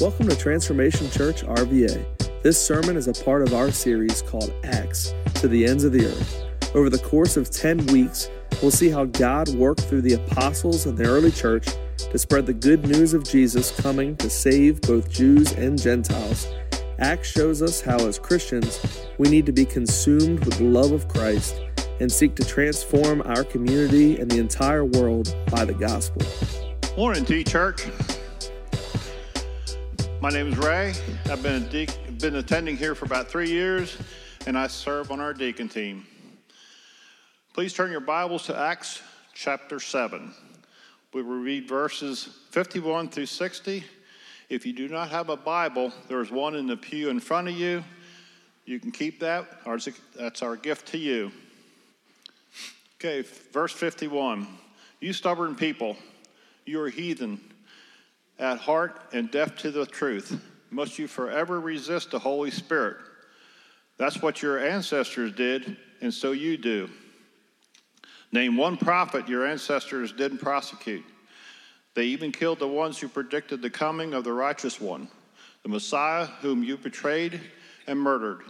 Welcome to Transformation Church RVA. This sermon is a part of our series called Acts to the Ends of the Earth. Over the course of 10 weeks, we'll see how God worked through the apostles and the early church to spread the good news of Jesus coming to save both Jews and Gentiles. Acts shows us how, as Christians, we need to be consumed with the love of Christ and seek to transform our community and the entire world by the gospel. T Church. My name is Ray. I've been, de- been attending here for about three years, and I serve on our deacon team. Please turn your Bibles to Acts chapter 7. We will read verses 51 through 60. If you do not have a Bible, there is one in the pew in front of you. You can keep that. That's our gift to you. Okay, verse 51. You stubborn people, you are heathen at heart and deaf to the truth, must you forever resist the Holy Spirit. That's what your ancestors did, and so you do. Name one prophet your ancestors didn't prosecute. They even killed the ones who predicted the coming of the righteous one, the Messiah whom you betrayed and murdered.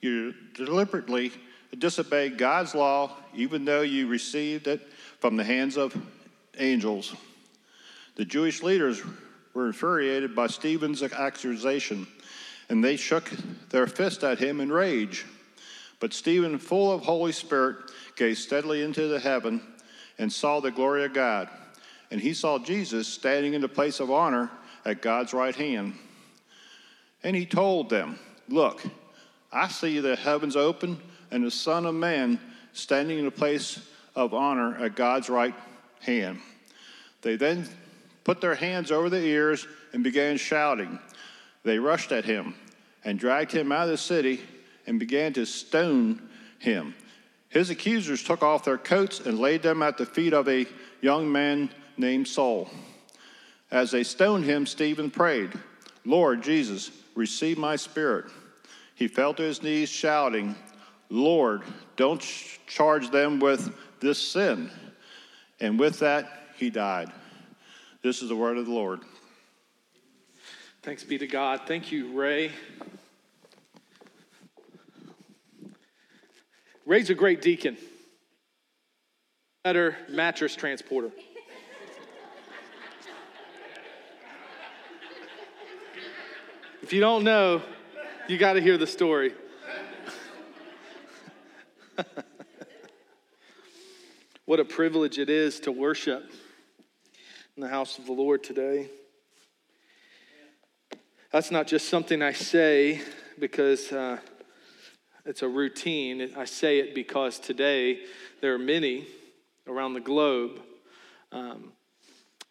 You deliberately disobeyed God's law, even though you received it from the hands of angels. The Jewish leaders were infuriated by Stephen's accusation, and they shook their fist at him in rage. But Stephen, full of Holy Spirit, gazed steadily into the heaven and saw the glory of God. And he saw Jesus standing in the place of honor at God's right hand. And he told them, Look, I see the heavens open and the Son of Man standing in the place of honor at God's right hand. They then put their hands over their ears, and began shouting. They rushed at him and dragged him out of the city and began to stone him. His accusers took off their coats and laid them at the feet of a young man named Saul. As they stoned him, Stephen prayed, Lord Jesus, receive my spirit. He fell to his knees, shouting, Lord, don't charge them with this sin. And with that, he died. This is the word of the Lord. Thanks be to God. Thank you, Ray. Ray's a great deacon, better mattress transporter. if you don't know, you got to hear the story. what a privilege it is to worship in the house of the Lord today. That's not just something I say because uh, it's a routine. I say it because today there are many around the globe um,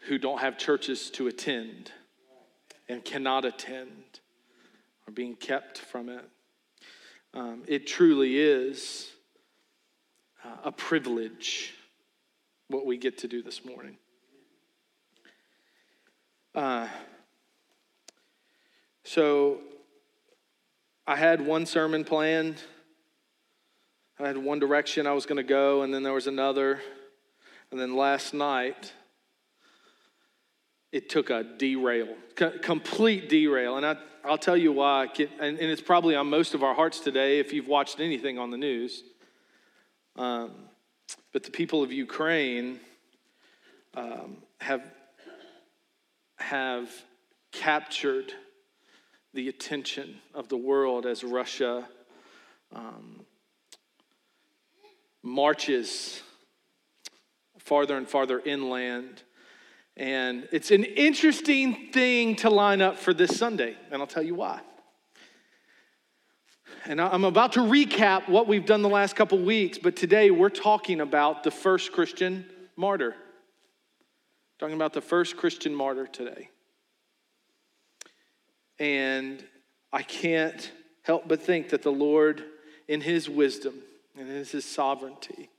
who don't have churches to attend and cannot attend or being kept from it. Um, it truly is uh, a privilege what we get to do this morning. Uh, so I had one sermon planned. I had one direction I was going to go, and then there was another. And then last night, it took a derail, complete derail. And I, I'll tell you why. And, it's probably on most of our hearts today if you've watched anything on the news. Um, but the people of Ukraine um, have have captured the attention of the world as Russia um, marches farther and farther inland. And it's an interesting thing to line up for this Sunday, and I'll tell you why. And I'm about to recap what we've done the last couple weeks, but today we're talking about the first Christian martyr. Talking about the first Christian martyr today. And I can't help but think that the Lord, in His wisdom and in His sovereignty,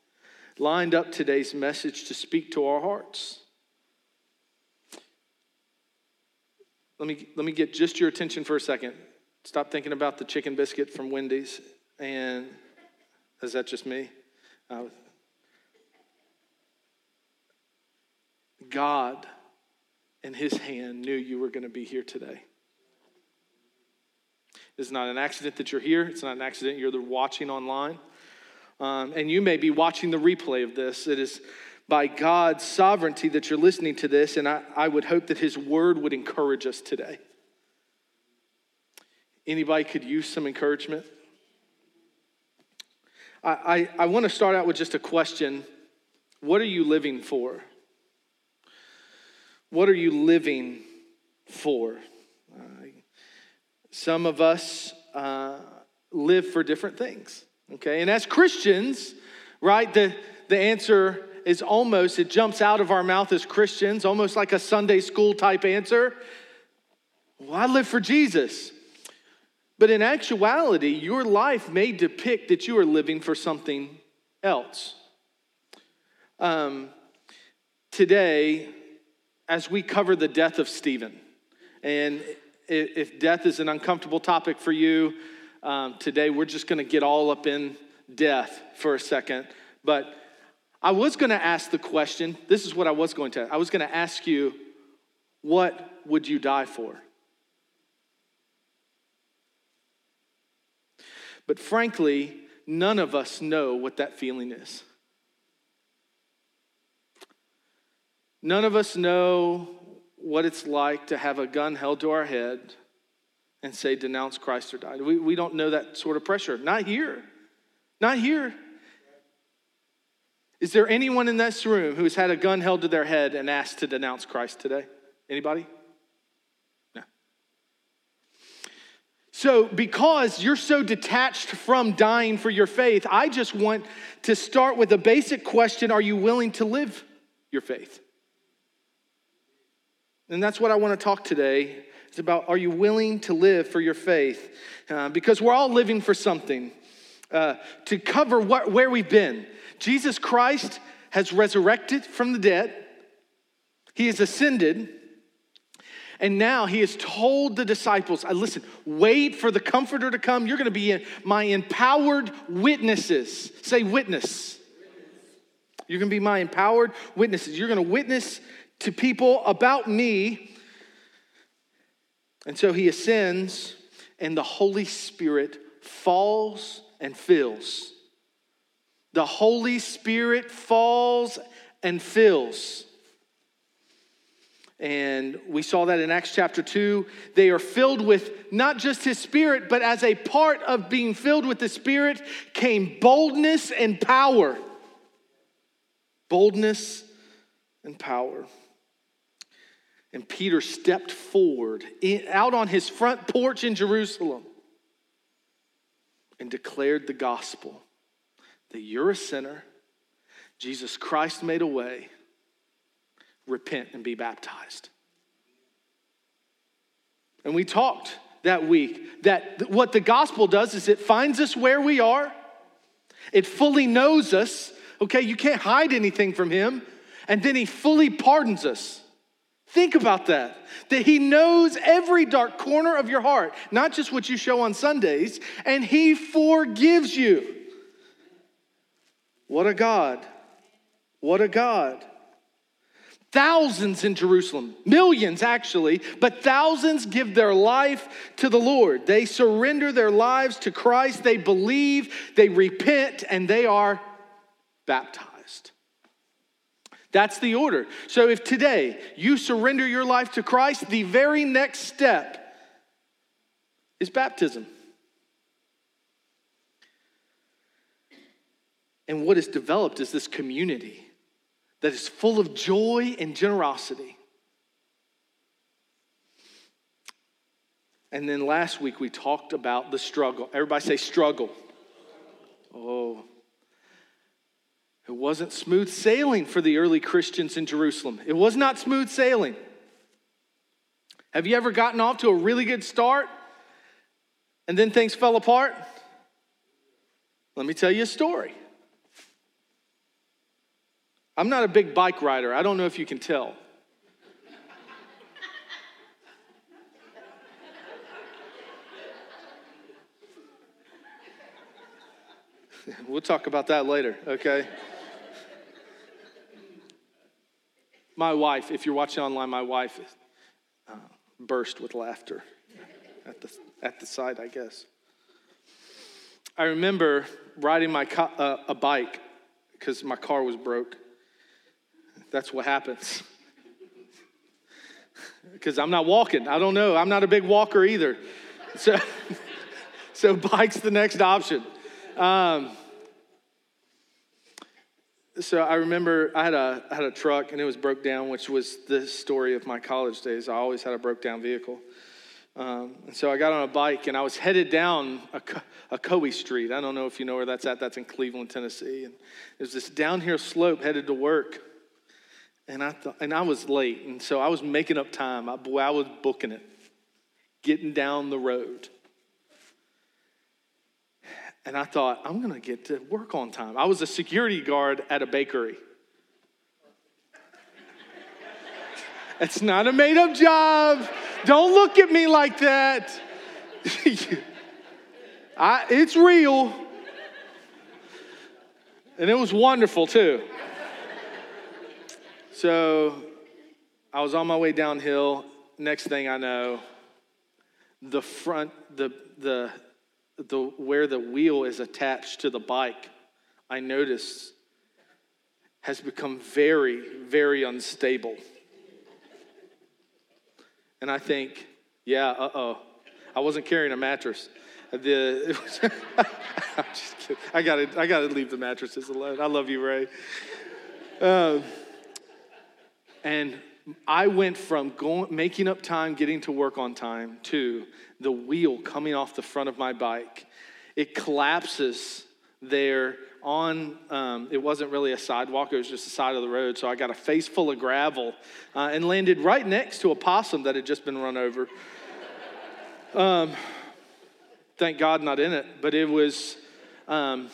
lined up today's message to speak to our hearts. Let me, let me get just your attention for a second. Stop thinking about the chicken biscuit from Wendy's. And is that just me? Uh, God and his hand knew you were going to be here today. It's not an accident that you're here. It's not an accident you're watching online. Um, and you may be watching the replay of this. It is by God's sovereignty that you're listening to this, and I, I would hope that His word would encourage us today. Anybody could use some encouragement? I, I, I want to start out with just a question What are you living for? What are you living for? Uh, some of us uh, live for different things, okay? And as Christians, right, the, the answer is almost, it jumps out of our mouth as Christians, almost like a Sunday school type answer. Well, I live for Jesus. But in actuality, your life may depict that you are living for something else. Um, today, as we cover the death of Stephen, and if death is an uncomfortable topic for you, um, today we're just going to get all up in death for a second. But I was going to ask the question this is what I was going to I was going to ask you, what would you die for? But frankly, none of us know what that feeling is. None of us know what it's like to have a gun held to our head and say, denounce Christ or die. We, we don't know that sort of pressure. Not here. Not here. Is there anyone in this room who's had a gun held to their head and asked to denounce Christ today? Anybody? No. So, because you're so detached from dying for your faith, I just want to start with a basic question Are you willing to live your faith? And that's what I want to talk today. It's about are you willing to live for your faith? Uh, because we're all living for something. Uh, to cover what, where we've been, Jesus Christ has resurrected from the dead, He has ascended. And now he has told the disciples, listen, wait for the comforter to come. You're going to be my empowered witnesses. Say witness. You're going to be my empowered witnesses. You're going to witness to people about me. And so he ascends, and the Holy Spirit falls and fills. The Holy Spirit falls and fills. And we saw that in Acts chapter 2. They are filled with not just his spirit, but as a part of being filled with the spirit came boldness and power. Boldness and power. And Peter stepped forward out on his front porch in Jerusalem and declared the gospel that you're a sinner, Jesus Christ made a way repent and be baptized. And we talked that week that what the gospel does is it finds us where we are, it fully knows us. Okay, you can't hide anything from him. And then he fully pardons us. Think about that. That he knows every dark corner of your heart, not just what you show on Sundays, and he forgives you. What a God. What a God. Thousands in Jerusalem, millions actually, but thousands give their life to the Lord. They surrender their lives to Christ, they believe, they repent, and they are baptized. That's the order. So if today you surrender your life to Christ, the very next step is baptism. And what is developed is this community that is full of joy and generosity. And then last week we talked about the struggle. Everybody say struggle. Oh. It wasn't smooth sailing for the early Christians in Jerusalem. It was not smooth sailing. Have you ever gotten off to a really good start and then things fell apart? Let me tell you a story. I'm not a big bike rider. I don't know if you can tell. we'll talk about that later, okay? My wife, if you're watching online, my wife uh, burst with laughter at the, at the sight, I guess. I remember riding my co- uh, a bike because my car was broke. That's what happens. Because I'm not walking. I don't know. I'm not a big walker either. So, so bike's the next option. Um, so I remember I had a I had a truck and it was broke down, which was the story of my college days. I always had a broke down vehicle. Um, and so I got on a bike and I was headed down a, a Coe Street. I don't know if you know where that's at. That's in Cleveland, Tennessee. And there's this downhill slope headed to work. And I thought, and I was late, and so I was making up time. I, boy, I was booking it, getting down the road. And I thought, I'm gonna get to work on time. I was a security guard at a bakery. it's not a made up job. Don't look at me like that. I, it's real. And it was wonderful too. So I was on my way downhill. Next thing I know, the front, the, the, the, where the wheel is attached to the bike, I notice has become very, very unstable. And I think, yeah, uh oh. I wasn't carrying a mattress. The, I'm just kidding. I gotta, I gotta leave the mattresses alone. I love you, Ray. Um, and I went from going, making up time, getting to work on time, to the wheel coming off the front of my bike. It collapses there on, um, it wasn't really a sidewalk, it was just the side of the road. So I got a face full of gravel uh, and landed right next to a possum that had just been run over. Um, thank God not in it, but it was. Um,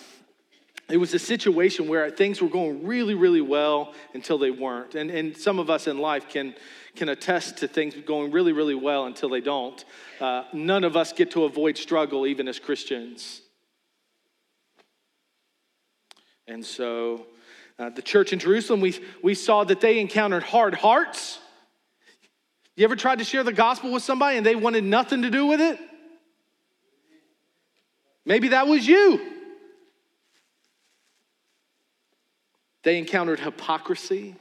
it was a situation where things were going really, really well until they weren't. And, and some of us in life can, can attest to things going really, really well until they don't. Uh, none of us get to avoid struggle, even as Christians. And so, uh, the church in Jerusalem, we, we saw that they encountered hard hearts. You ever tried to share the gospel with somebody and they wanted nothing to do with it? Maybe that was you. They encountered hypocrisy.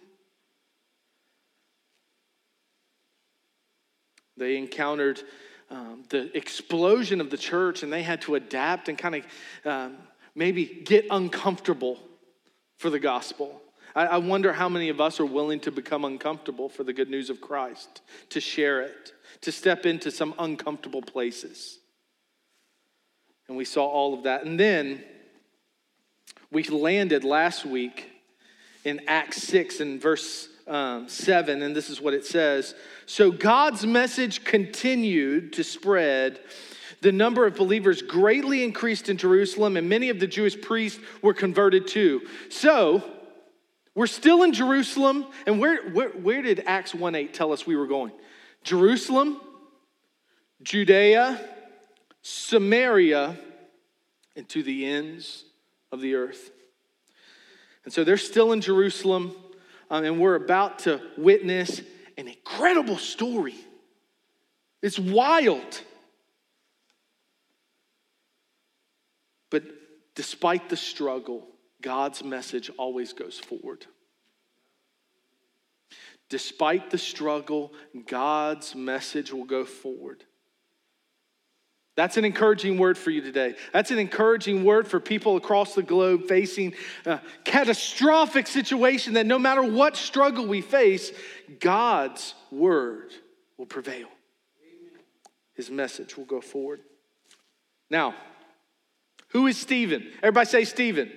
They encountered um, the explosion of the church and they had to adapt and kind of um, maybe get uncomfortable for the gospel. I, I wonder how many of us are willing to become uncomfortable for the good news of Christ, to share it, to step into some uncomfortable places. And we saw all of that. And then we landed last week in Acts 6 and verse um, 7, and this is what it says. So God's message continued to spread. The number of believers greatly increased in Jerusalem, and many of the Jewish priests were converted too. So, we're still in Jerusalem, and where, where, where did Acts 1 8 tell us we were going? Jerusalem, Judea, Samaria, and to the ends of the earth. And so they're still in Jerusalem, um, and we're about to witness an incredible story. It's wild. But despite the struggle, God's message always goes forward. Despite the struggle, God's message will go forward. That's an encouraging word for you today. That's an encouraging word for people across the globe facing a catastrophic situation that no matter what struggle we face, God's word will prevail. His message will go forward. Now, who is Stephen? Everybody say Stephen.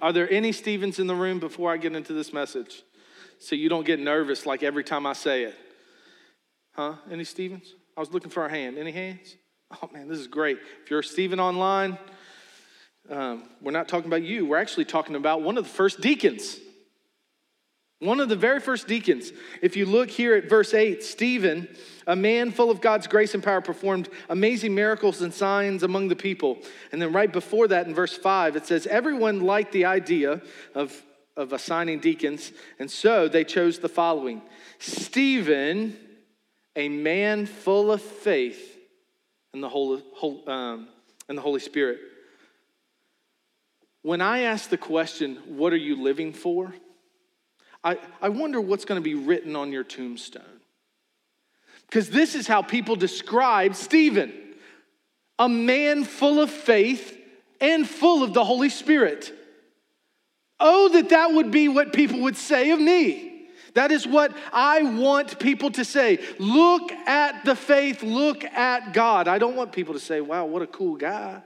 Are there any Stephens in the room before I get into this message? So you don't get nervous like every time I say it. Huh? Any Stephens? I was looking for a hand. Any hands? Oh man, this is great. If you're Stephen online, um, we're not talking about you. We're actually talking about one of the first deacons. One of the very first deacons. If you look here at verse 8, Stephen, a man full of God's grace and power, performed amazing miracles and signs among the people. And then right before that, in verse 5, it says, Everyone liked the idea of of assigning deacons. And so they chose the following Stephen, a man full of faith in the Holy, um, in the Holy Spirit. When I ask the question, What are you living for? I, I wonder what's going to be written on your tombstone. Because this is how people describe Stephen a man full of faith and full of the Holy Spirit. Oh, that that would be what people would say of me. That is what I want people to say. Look at the faith, look at God. I don't want people to say, wow, what a cool guy.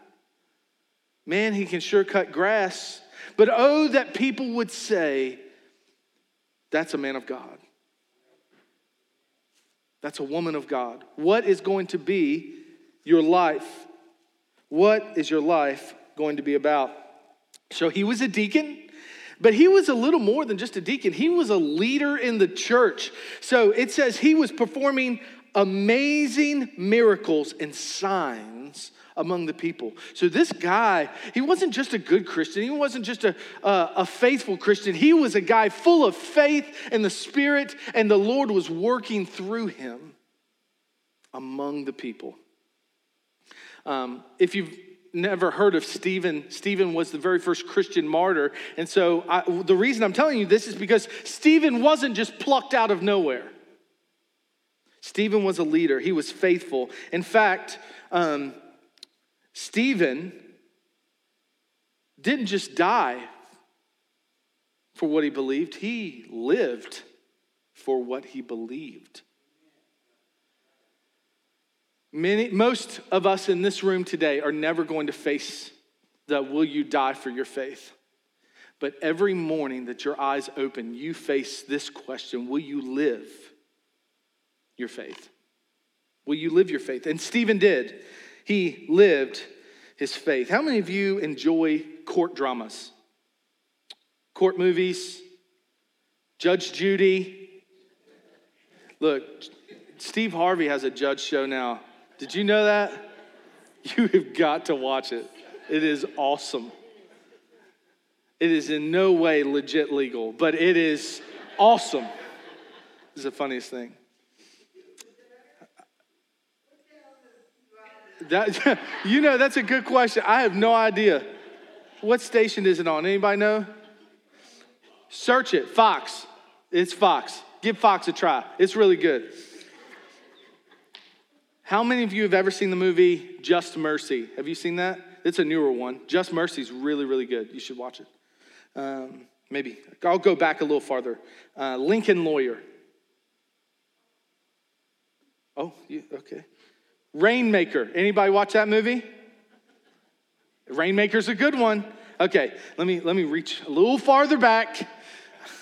Man, he can sure cut grass. But oh, that people would say, that's a man of God. That's a woman of God. What is going to be your life? What is your life going to be about? So he was a deacon. But he was a little more than just a deacon. He was a leader in the church. So it says he was performing amazing miracles and signs among the people. So this guy, he wasn't just a good Christian. He wasn't just a, a, faithful Christian. He was a guy full of faith and the Spirit, and the Lord was working through him among the people. Um, if you've never heard of Stephen, Stephen was the very first Christian martyr. And so I, the reason I'm telling you this is because Stephen wasn't just plucked out of nowhere. Stephen was a leader, he was faithful. In fact, um, Stephen didn't just die for what he believed, he lived for what he believed. Many, most of us in this room today are never going to face the will you die for your faith. But every morning that your eyes open, you face this question Will you live your faith? Will you live your faith? And Stephen did. He lived his faith. How many of you enjoy court dramas? Court movies? Judge Judy? Look, Steve Harvey has a judge show now did you know that? You have got to watch it. It is awesome. It is in no way legit legal, but it is awesome. Is the funniest thing. That, you know, that's a good question. I have no idea. What station is it on? Anybody know? Search it. Fox. It's Fox. Give Fox a try. It's really good. How many of you have ever seen the movie Just Mercy? Have you seen that? It's a newer one. Just Mercy is really, really good. You should watch it. Um, maybe. I'll go back a little farther. Uh, Lincoln Lawyer. Oh, you, okay. Rainmaker. Anybody watch that movie? Rainmaker's a good one. Okay, let me let me reach a little farther back.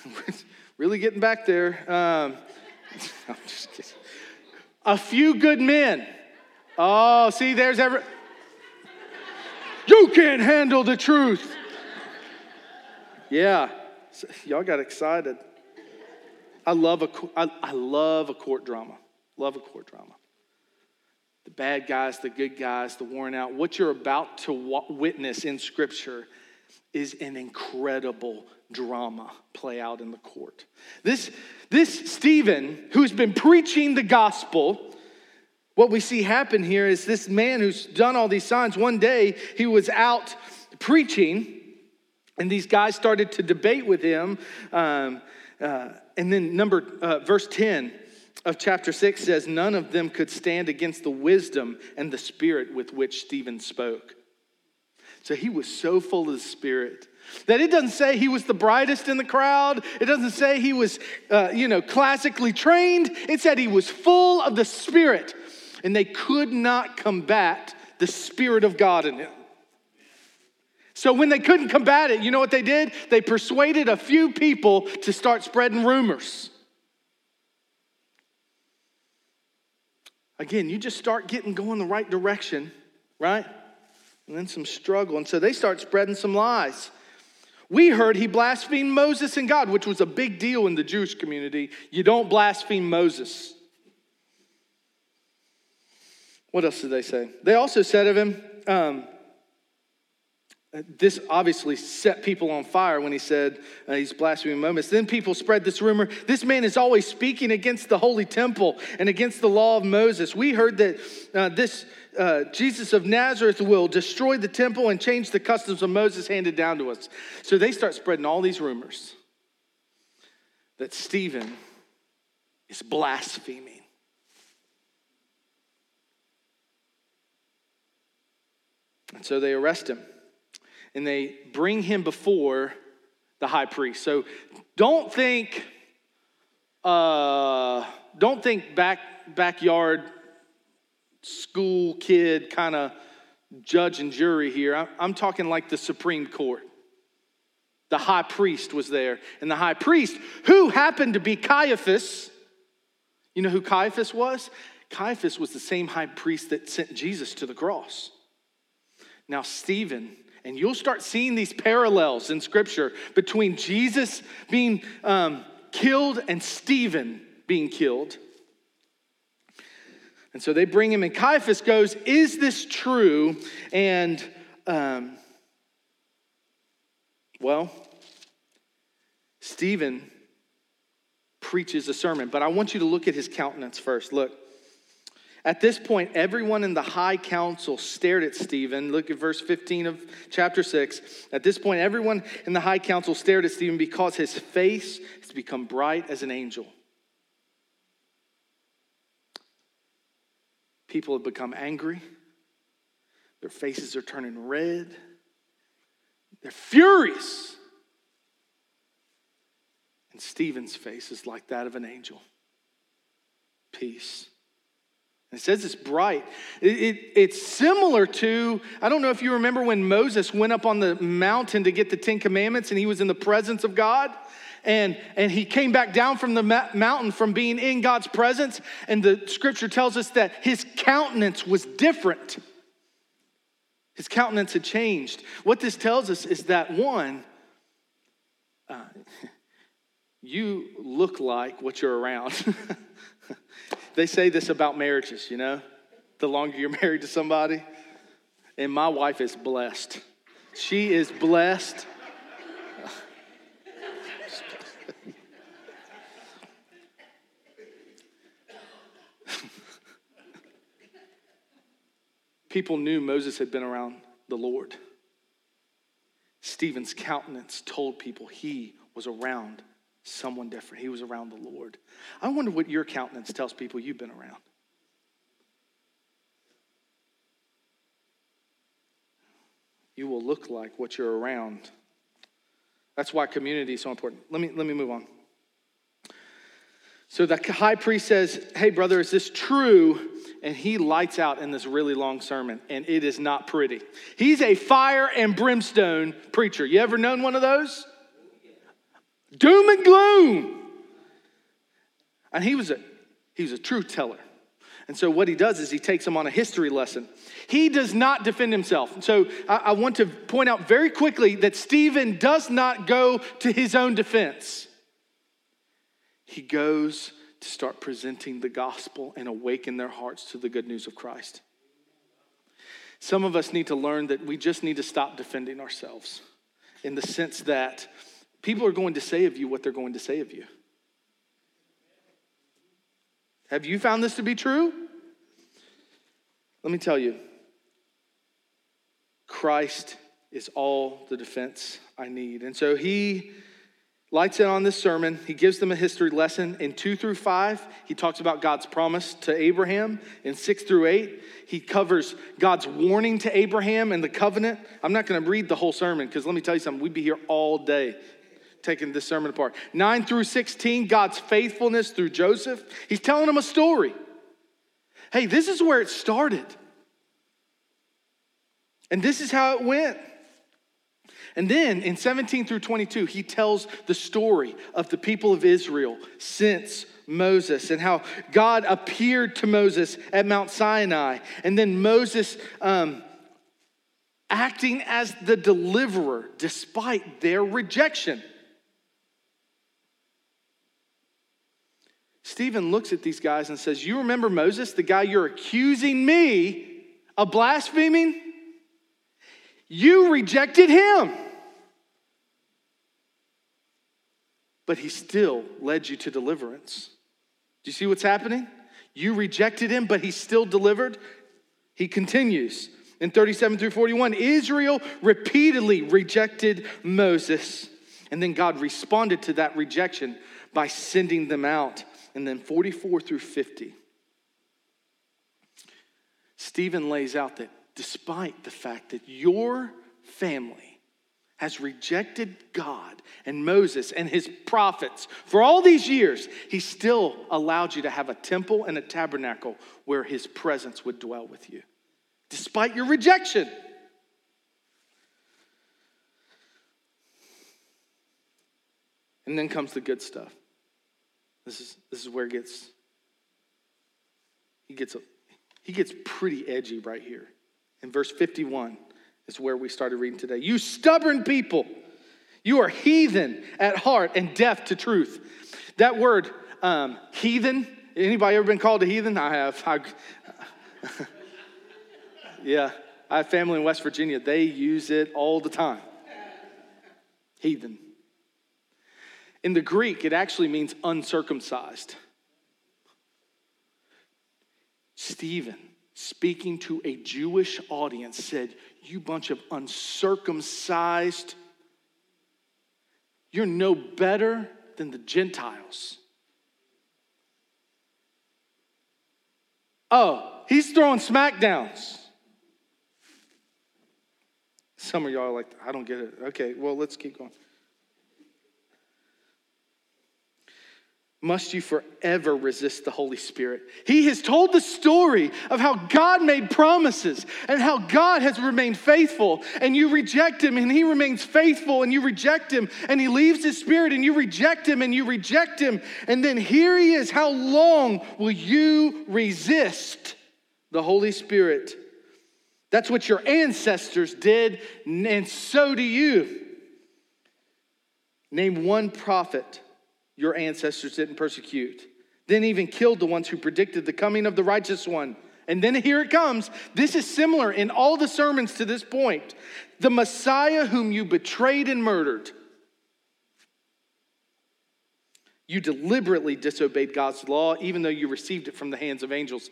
really getting back there. Um, I'm just kidding. A few good men. Oh, see, there's every. You can't handle the truth. Yeah, y'all got excited. I love a, I, I love a court drama. Love a court drama. The bad guys, the good guys, the worn out. What you're about to witness in Scripture is an incredible drama play out in the court. This, this Stephen, who's been preaching the gospel, what we see happen here is this man who's done all these signs, one day he was out preaching, and these guys started to debate with him. Um, uh, and then, number uh, verse 10 of chapter 6 says, None of them could stand against the wisdom and the spirit with which Stephen spoke. So he was so full of the Spirit that it doesn't say he was the brightest in the crowd. It doesn't say he was, uh, you know, classically trained. It said he was full of the Spirit, and they could not combat the Spirit of God in him. So when they couldn't combat it, you know what they did? They persuaded a few people to start spreading rumors. Again, you just start getting going the right direction, right? and then some struggle. And so they start spreading some lies. We heard he blasphemed Moses and God, which was a big deal in the Jewish community. You don't blaspheme Moses. What else did they say? They also said of him, um, this obviously set people on fire when he said uh, these blaspheming moments. Then people spread this rumor this man is always speaking against the holy temple and against the law of Moses. We heard that uh, this uh, Jesus of Nazareth will destroy the temple and change the customs of Moses handed down to us. So they start spreading all these rumors that Stephen is blaspheming. And so they arrest him and they bring him before the high priest. So don't think, uh, don't think back backyard school kid kind of judge and jury here. I'm talking like the Supreme Court. The high priest was there, and the high priest, who happened to be Caiaphas, you know who Caiaphas was? Caiaphas was the same high priest that sent Jesus to the cross. Now, Stephen and you'll start seeing these parallels in Scripture between Jesus being um, killed and Stephen being killed. And so they bring him, and Caiaphas goes, Is this true? And, um, well, Stephen preaches a sermon, but I want you to look at his countenance first. Look. At this point, everyone in the high council stared at Stephen. Look at verse 15 of chapter 6. At this point, everyone in the high council stared at Stephen because his face has become bright as an angel. People have become angry, their faces are turning red, they're furious. And Stephen's face is like that of an angel. Peace. It says it's bright. It, it, it's similar to, I don't know if you remember when Moses went up on the mountain to get the Ten Commandments and he was in the presence of God. And, and he came back down from the mountain from being in God's presence. And the scripture tells us that his countenance was different. His countenance had changed. What this tells us is that one, uh, you look like what you're around. They say this about marriages, you know, the longer you're married to somebody. And my wife is blessed. She is blessed. People knew Moses had been around the Lord. Stephen's countenance told people he was around someone different. He was around the Lord. I wonder what your countenance tells people you've been around. You will look like what you're around. That's why community is so important. Let me, let me move on. So the high priest says, Hey, brother, is this true? And he lights out in this really long sermon, and it is not pretty. He's a fire and brimstone preacher. You ever known one of those? Doom and gloom. And he was a he was a truth teller. And so what he does is he takes them on a history lesson. He does not defend himself. So I, I want to point out very quickly that Stephen does not go to his own defense. He goes to start presenting the gospel and awaken their hearts to the good news of Christ. Some of us need to learn that we just need to stop defending ourselves in the sense that People are going to say of you what they're going to say of you. Have you found this to be true? Let me tell you Christ is all the defense I need. And so he lights in on this sermon. He gives them a history lesson. In two through five, he talks about God's promise to Abraham. In six through eight, he covers God's warning to Abraham and the covenant. I'm not going to read the whole sermon because let me tell you something, we'd be here all day taking this sermon apart. 9 through 16, God's faithfulness through Joseph. He's telling them a story. Hey, this is where it started. And this is how it went. And then in 17 through 22, he tells the story of the people of Israel since Moses and how God appeared to Moses at Mount Sinai. And then Moses um, acting as the deliverer despite their rejection. Stephen looks at these guys and says, You remember Moses, the guy you're accusing me of blaspheming? You rejected him. But he still led you to deliverance. Do you see what's happening? You rejected him, but he still delivered. He continues in 37 through 41 Israel repeatedly rejected Moses. And then God responded to that rejection by sending them out. And then 44 through 50. Stephen lays out that despite the fact that your family has rejected God and Moses and his prophets for all these years, he still allowed you to have a temple and a tabernacle where his presence would dwell with you, despite your rejection. And then comes the good stuff. This is, this is where it gets, he gets, a, he gets pretty edgy right here. In verse 51 is where we started reading today. You stubborn people, you are heathen at heart and deaf to truth. That word, um, heathen, anybody ever been called a heathen? I have. I, yeah, I have family in West Virginia. They use it all the time. Heathen. In the Greek, it actually means uncircumcised. Stephen speaking to a Jewish audience, said, You bunch of uncircumcised, you're no better than the Gentiles. Oh, he's throwing smackdowns. Some of y'all are like, I don't get it. Okay, well, let's keep going. Must you forever resist the Holy Spirit. He has told the story of how God made promises and how God has remained faithful, and you reject Him, and He remains faithful, and you reject Him, and He leaves His Spirit, and you reject Him, and you reject Him, and then here He is. How long will you resist the Holy Spirit? That's what your ancestors did, and so do you. Name one prophet your ancestors didn't persecute. Then even killed the ones who predicted the coming of the righteous one. And then here it comes. This is similar in all the sermons to this point. The Messiah whom you betrayed and murdered. You deliberately disobeyed God's law, even though you received it from the hands of angels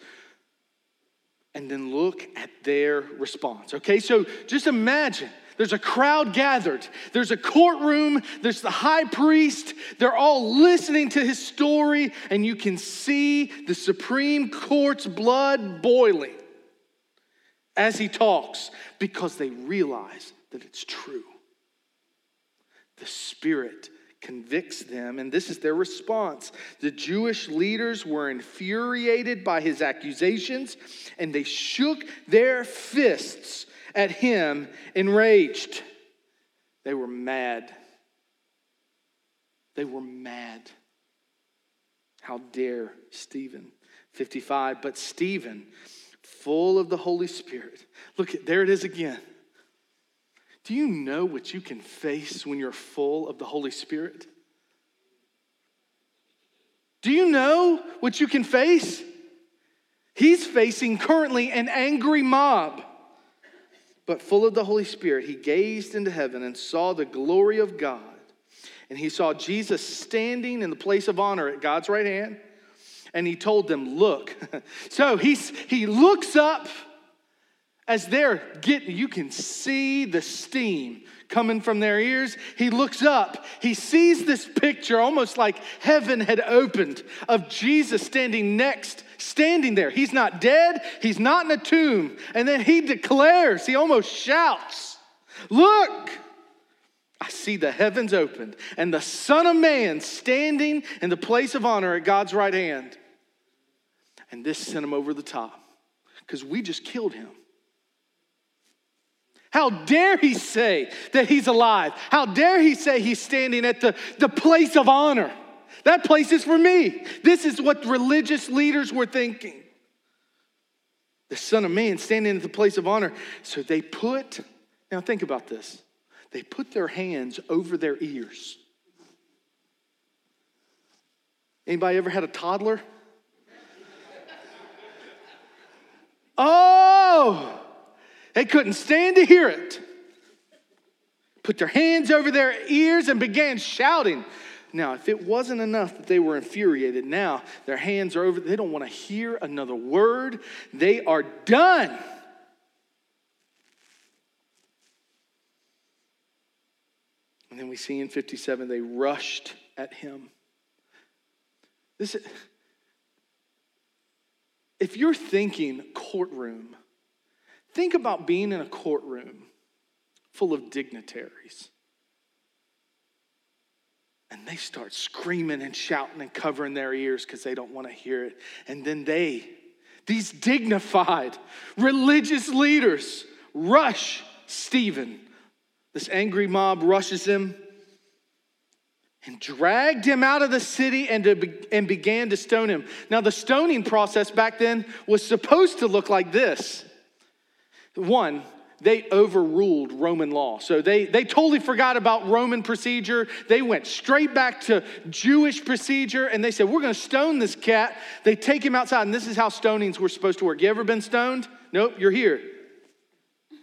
and then look at their response. Okay, so just imagine there's a crowd gathered, there's a courtroom, there's the high priest, they're all listening to his story, and you can see the Supreme Court's blood boiling as he talks because they realize that it's true. The Spirit convicts them, and this is their response. The Jewish leaders were infuriated by his accusations, and they shook their fists at him, enraged. They were mad. They were mad. How dare Stephen? 55. But Stephen, full of the Holy Spirit, look, there it is again do you know what you can face when you're full of the Holy Spirit? Do you know what you can face? He's facing currently an angry mob. But full of the Holy Spirit, he gazed into heaven and saw the glory of God. And he saw Jesus standing in the place of honor at God's right hand. And he told them, Look. so he's, he looks up as they're getting, you can see the steam coming from their ears. He looks up, he sees this picture almost like heaven had opened of Jesus standing next, standing there. He's not dead, he's not in a tomb. And then he declares, he almost shouts, Look! I see the heavens opened and the Son of Man standing in the place of honor at God's right hand. And this sent him over the top because we just killed him. How dare he say that he's alive? How dare he say he's standing at the, the place of honor? That place is for me. This is what religious leaders were thinking. The Son of Man standing at the place of honor. So they put, now think about this, they put their hands over their ears. Anybody ever had a toddler? Oh, they couldn't stand to hear it. put their hands over their ears and began shouting. Now, if it wasn't enough that they were infuriated, now their hands are over, they don't want to hear another word. They are done. And then we see in 57, they rushed at him. This, if you're thinking courtroom, think about being in a courtroom full of dignitaries. And they start screaming and shouting and covering their ears because they don't want to hear it. And then they, these dignified religious leaders, rush Stephen. This angry mob rushes him and dragged him out of the city and, to, and began to stone him. Now, the stoning process back then was supposed to look like this. One, they overruled Roman law. So they, they totally forgot about Roman procedure. They went straight back to Jewish procedure and they said, We're going to stone this cat. They take him outside, and this is how stonings were supposed to work. You ever been stoned? Nope, you're here.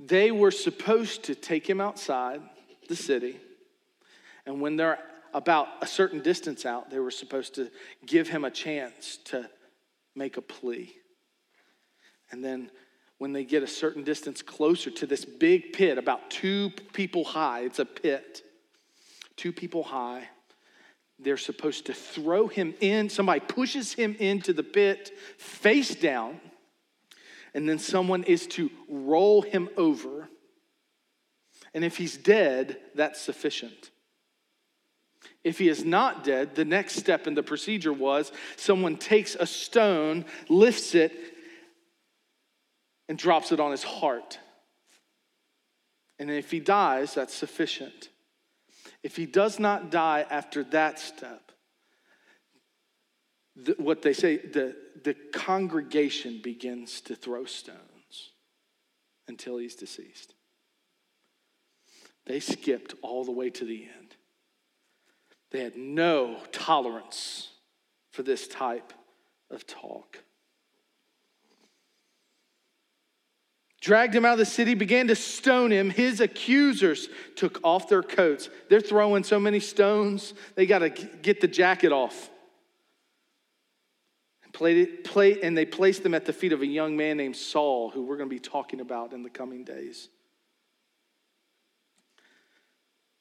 they were supposed to take him outside the city. And when they're about a certain distance out, they were supposed to give him a chance to make a plea. And then when they get a certain distance closer to this big pit, about two people high, it's a pit, two people high, they're supposed to throw him in. Somebody pushes him into the pit face down and then someone is to roll him over. And if he's dead, that's sufficient. If he is not dead, the next step in the procedure was someone takes a stone, lifts it, and drops it on his heart. And if he dies, that's sufficient. If he does not die after that step, the, what they say, the, the congregation begins to throw stones until he's deceased. They skipped all the way to the end. They had no tolerance for this type of talk. Dragged him out of the city, began to stone him. His accusers took off their coats. They're throwing so many stones, they got to get the jacket off and they placed them at the feet of a young man named Saul, who we're going to be talking about in the coming days.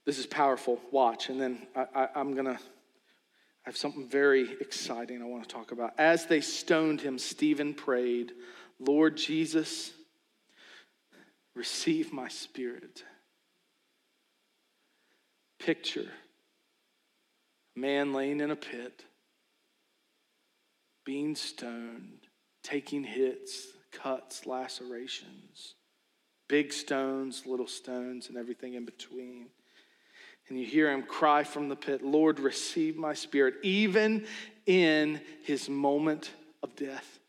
This is powerful. Watch. And then I, am going to I have something very exciting I want to talk about. As they stoned him, Stephen prayed, Lord Jesus, receive my spirit. Picture a man laying in a pit being stoned, taking hits, cuts, lacerations, big stones, little stones, and everything in between. And you hear him cry from the pit, Lord, receive my spirit, even in his moment of death.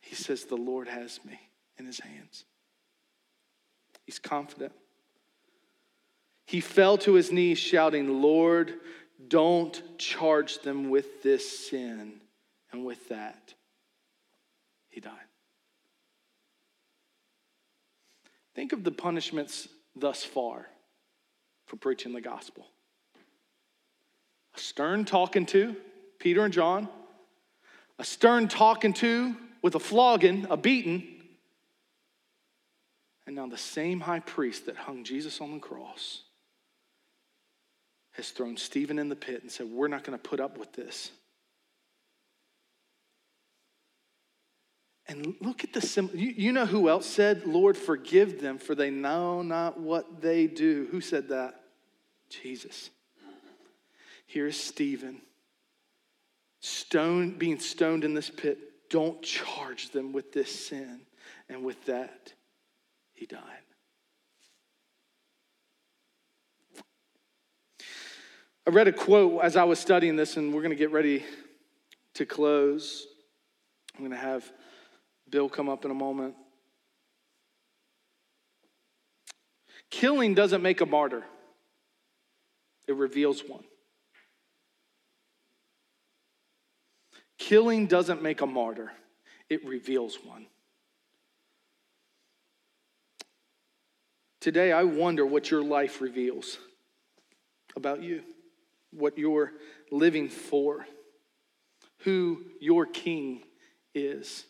He says, The Lord has me in his hands. He's confident. He fell to his knees, shouting, Lord, don't charge them with this sin. And with that, he died. Think of the punishments thus far for preaching the gospel a stern talking to, Peter and John, a stern talking to with a flogging, a beating. And now the same high priest that hung Jesus on the cross has thrown Stephen in the pit and said, We're not going to put up with this. And look at the symbol. You, you know who else said, Lord, forgive them, for they know not what they do? Who said that? Jesus. Here's Stephen, stone, being stoned in this pit. Don't charge them with this sin. And with that, he died. I read a quote as I was studying this, and we're going to get ready to close. I'm going to have Bill come up in a moment. Killing doesn't make a martyr, it reveals one. killing doesn't make a martyr, it reveals one. Today, I wonder what your life reveals about you, what you're living for, who your king is.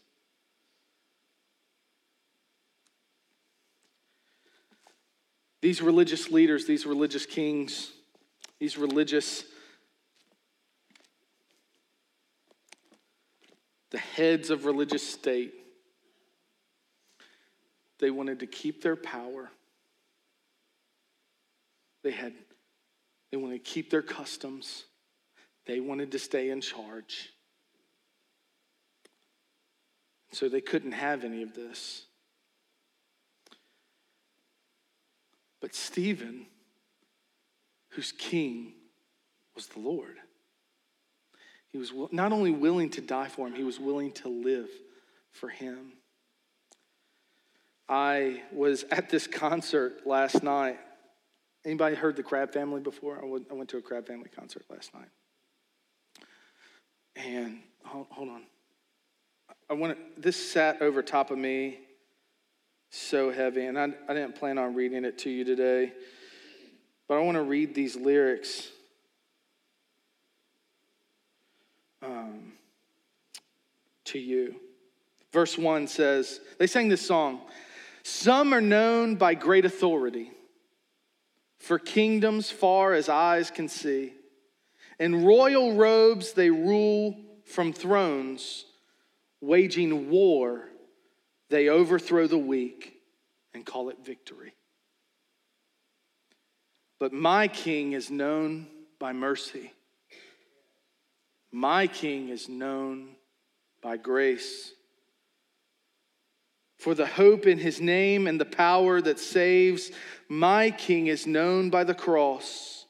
These religious leaders, these religious kings, these religious, the heads of religious state, they wanted to keep their power. They had they wanted to keep their customs. They wanted to stay in charge. So they couldn't have any of this. But Stephen, whose king was the Lord, he was not only willing to die for him, he was willing to live for him. I was at this concert last night. Anybody heard the Crabb Family before? I went, to a Crabb Family concert last night. And hold, on. I want this sat over top of me so heavy, and I, I didn't plan on reading it to you today, but I want to read these lyrics. Um, to you. Verse 1 says, they sang this song Some are known by great authority, for kingdoms far as eyes can see. In royal robes they rule from thrones, waging war they overthrow the weak and call it victory. But my king is known by mercy. My king is known by grace. For the hope in his name and the power that saves, my king is known by the cross.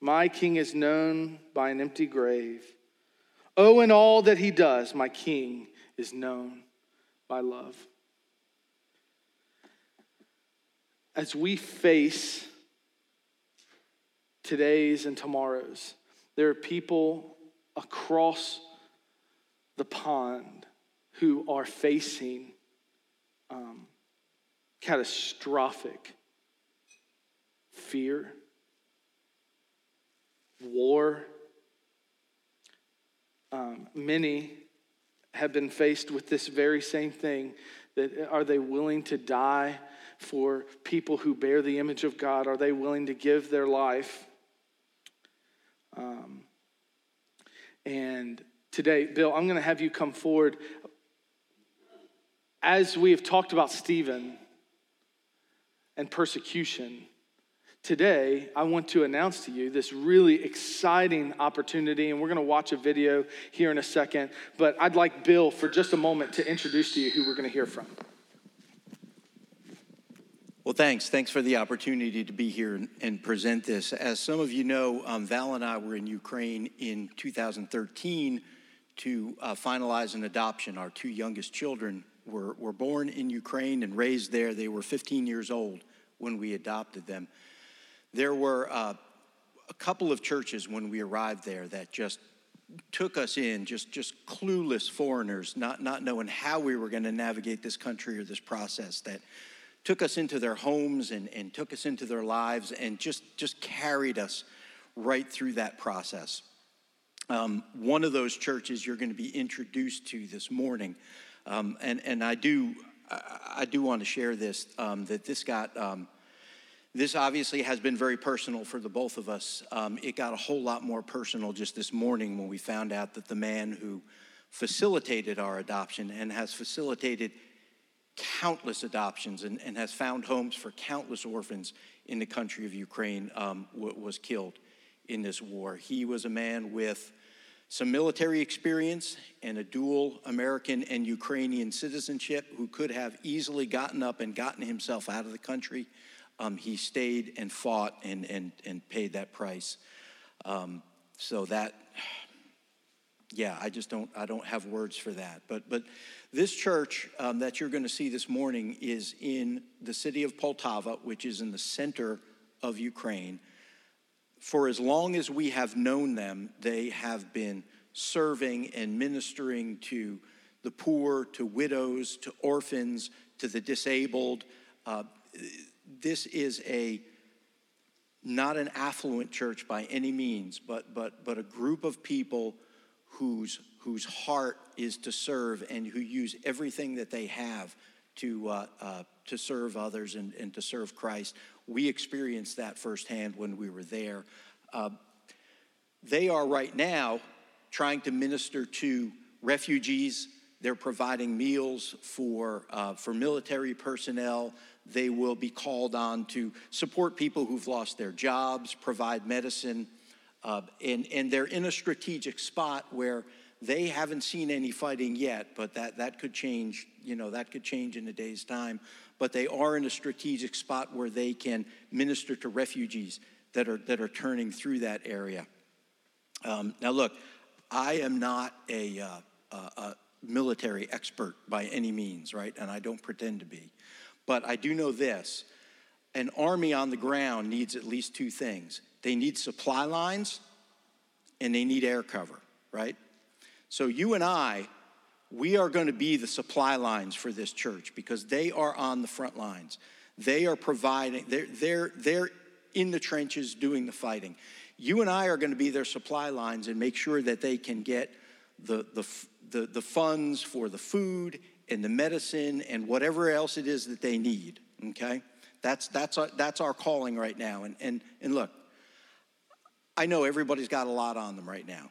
My king is known by an empty grave. Oh, in all that he does, my king is known by love as we face today's and tomorrow's, there are people across the pond who are facing um, catastrophic fear, war. Um, many have been faced with this very same thing that are they willing to die for people who bear the image of God? Are they willing to give their life? Um, and today, Bill, I'm going to have you come forward. As we have talked about Stephen and persecution, today I want to announce to you this really exciting opportunity, and we're going to watch a video here in a second. But I'd like Bill, for just a moment, to introduce to you who we're going to hear from. Well, thanks. Thanks for the opportunity to be here and, present this. As some of you know, um, Val and I were in Ukraine in 2013 to uh, finalize an adoption. Our two youngest children were, were born in Ukraine and raised there. They were 15 years old when we adopted them. There were uh, a couple of churches when we arrived there that just took us in, just, just clueless foreigners, not, not knowing how we were going to navigate this country or this process, that took us into their homes and, and took us into their lives and just, just carried us right through that process. Um, one of those churches you're going to be introduced to this morning, um, and, and I do, I do want to share this, um, that this got, um, this obviously has been very personal for the both of us. Um, it got a whole lot more personal just this morning when we found out that the man who facilitated our adoption and has facilitated countless adoptions and, and has found homes for countless orphans in the country of Ukraine, um, w- was killed in this war. He was a man with some military experience and a dual American and Ukrainian citizenship who could have easily gotten up and gotten himself out of the country. Um, he stayed and fought and, and, and paid that price. Um, so that, yeah, I just don't, I don't have words for that. But, but this church um, that you're going to see this morning is in the city of Poltava, which is in the center of Ukraine. For as long as we have known them, they have been serving and ministering to the poor, to widows, to orphans, to the disabled. Uh, this is a not an affluent church by any means, but, but, but a group of people whose, whose heart is to serve and who use everything that they have to, uh, uh, to serve others and, and to serve Christ. We experienced that firsthand when we were there. Uh, they are right now trying to minister to refugees. They're providing meals for, uh, for military personnel. They will be called on to support people who've lost their jobs, provide medicine. Uh, and, and they're in a strategic spot where they haven't seen any fighting yet, but that, that could change, you know, that could change in a day's time. But they are in a strategic spot where they can minister to refugees that are, that are turning through that area. Um, now, look, I am not a, uh, a, a military expert by any means, right? And I don't pretend to be. But I do know this an army on the ground needs at least two things they need supply lines and they need air cover, right? So you and I, we are going to be the supply lines for this church because they are on the front lines. They are providing, they're, they're, they're in the trenches doing the fighting. You and I are going to be their supply lines and make sure that they can get the, the, the, the funds for the food and the medicine and whatever else it is that they need, okay? That's, that's, our, that's our calling right now. And, and, and look, I know everybody's got a lot on them right now,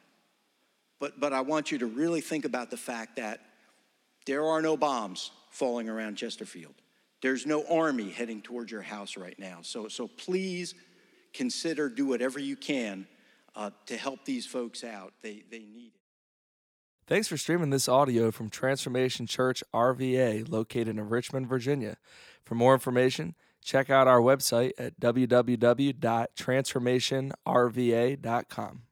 but, but I want you to really think about the fact that there are no bombs falling around Chesterfield. There's no army heading towards your house right now. So, so please consider, do whatever you can uh, to help these folks out. They, they need it. Thanks for streaming this audio from Transformation Church RVA, located in Richmond, Virginia. For more information, check out our website at www.transformationrva.com.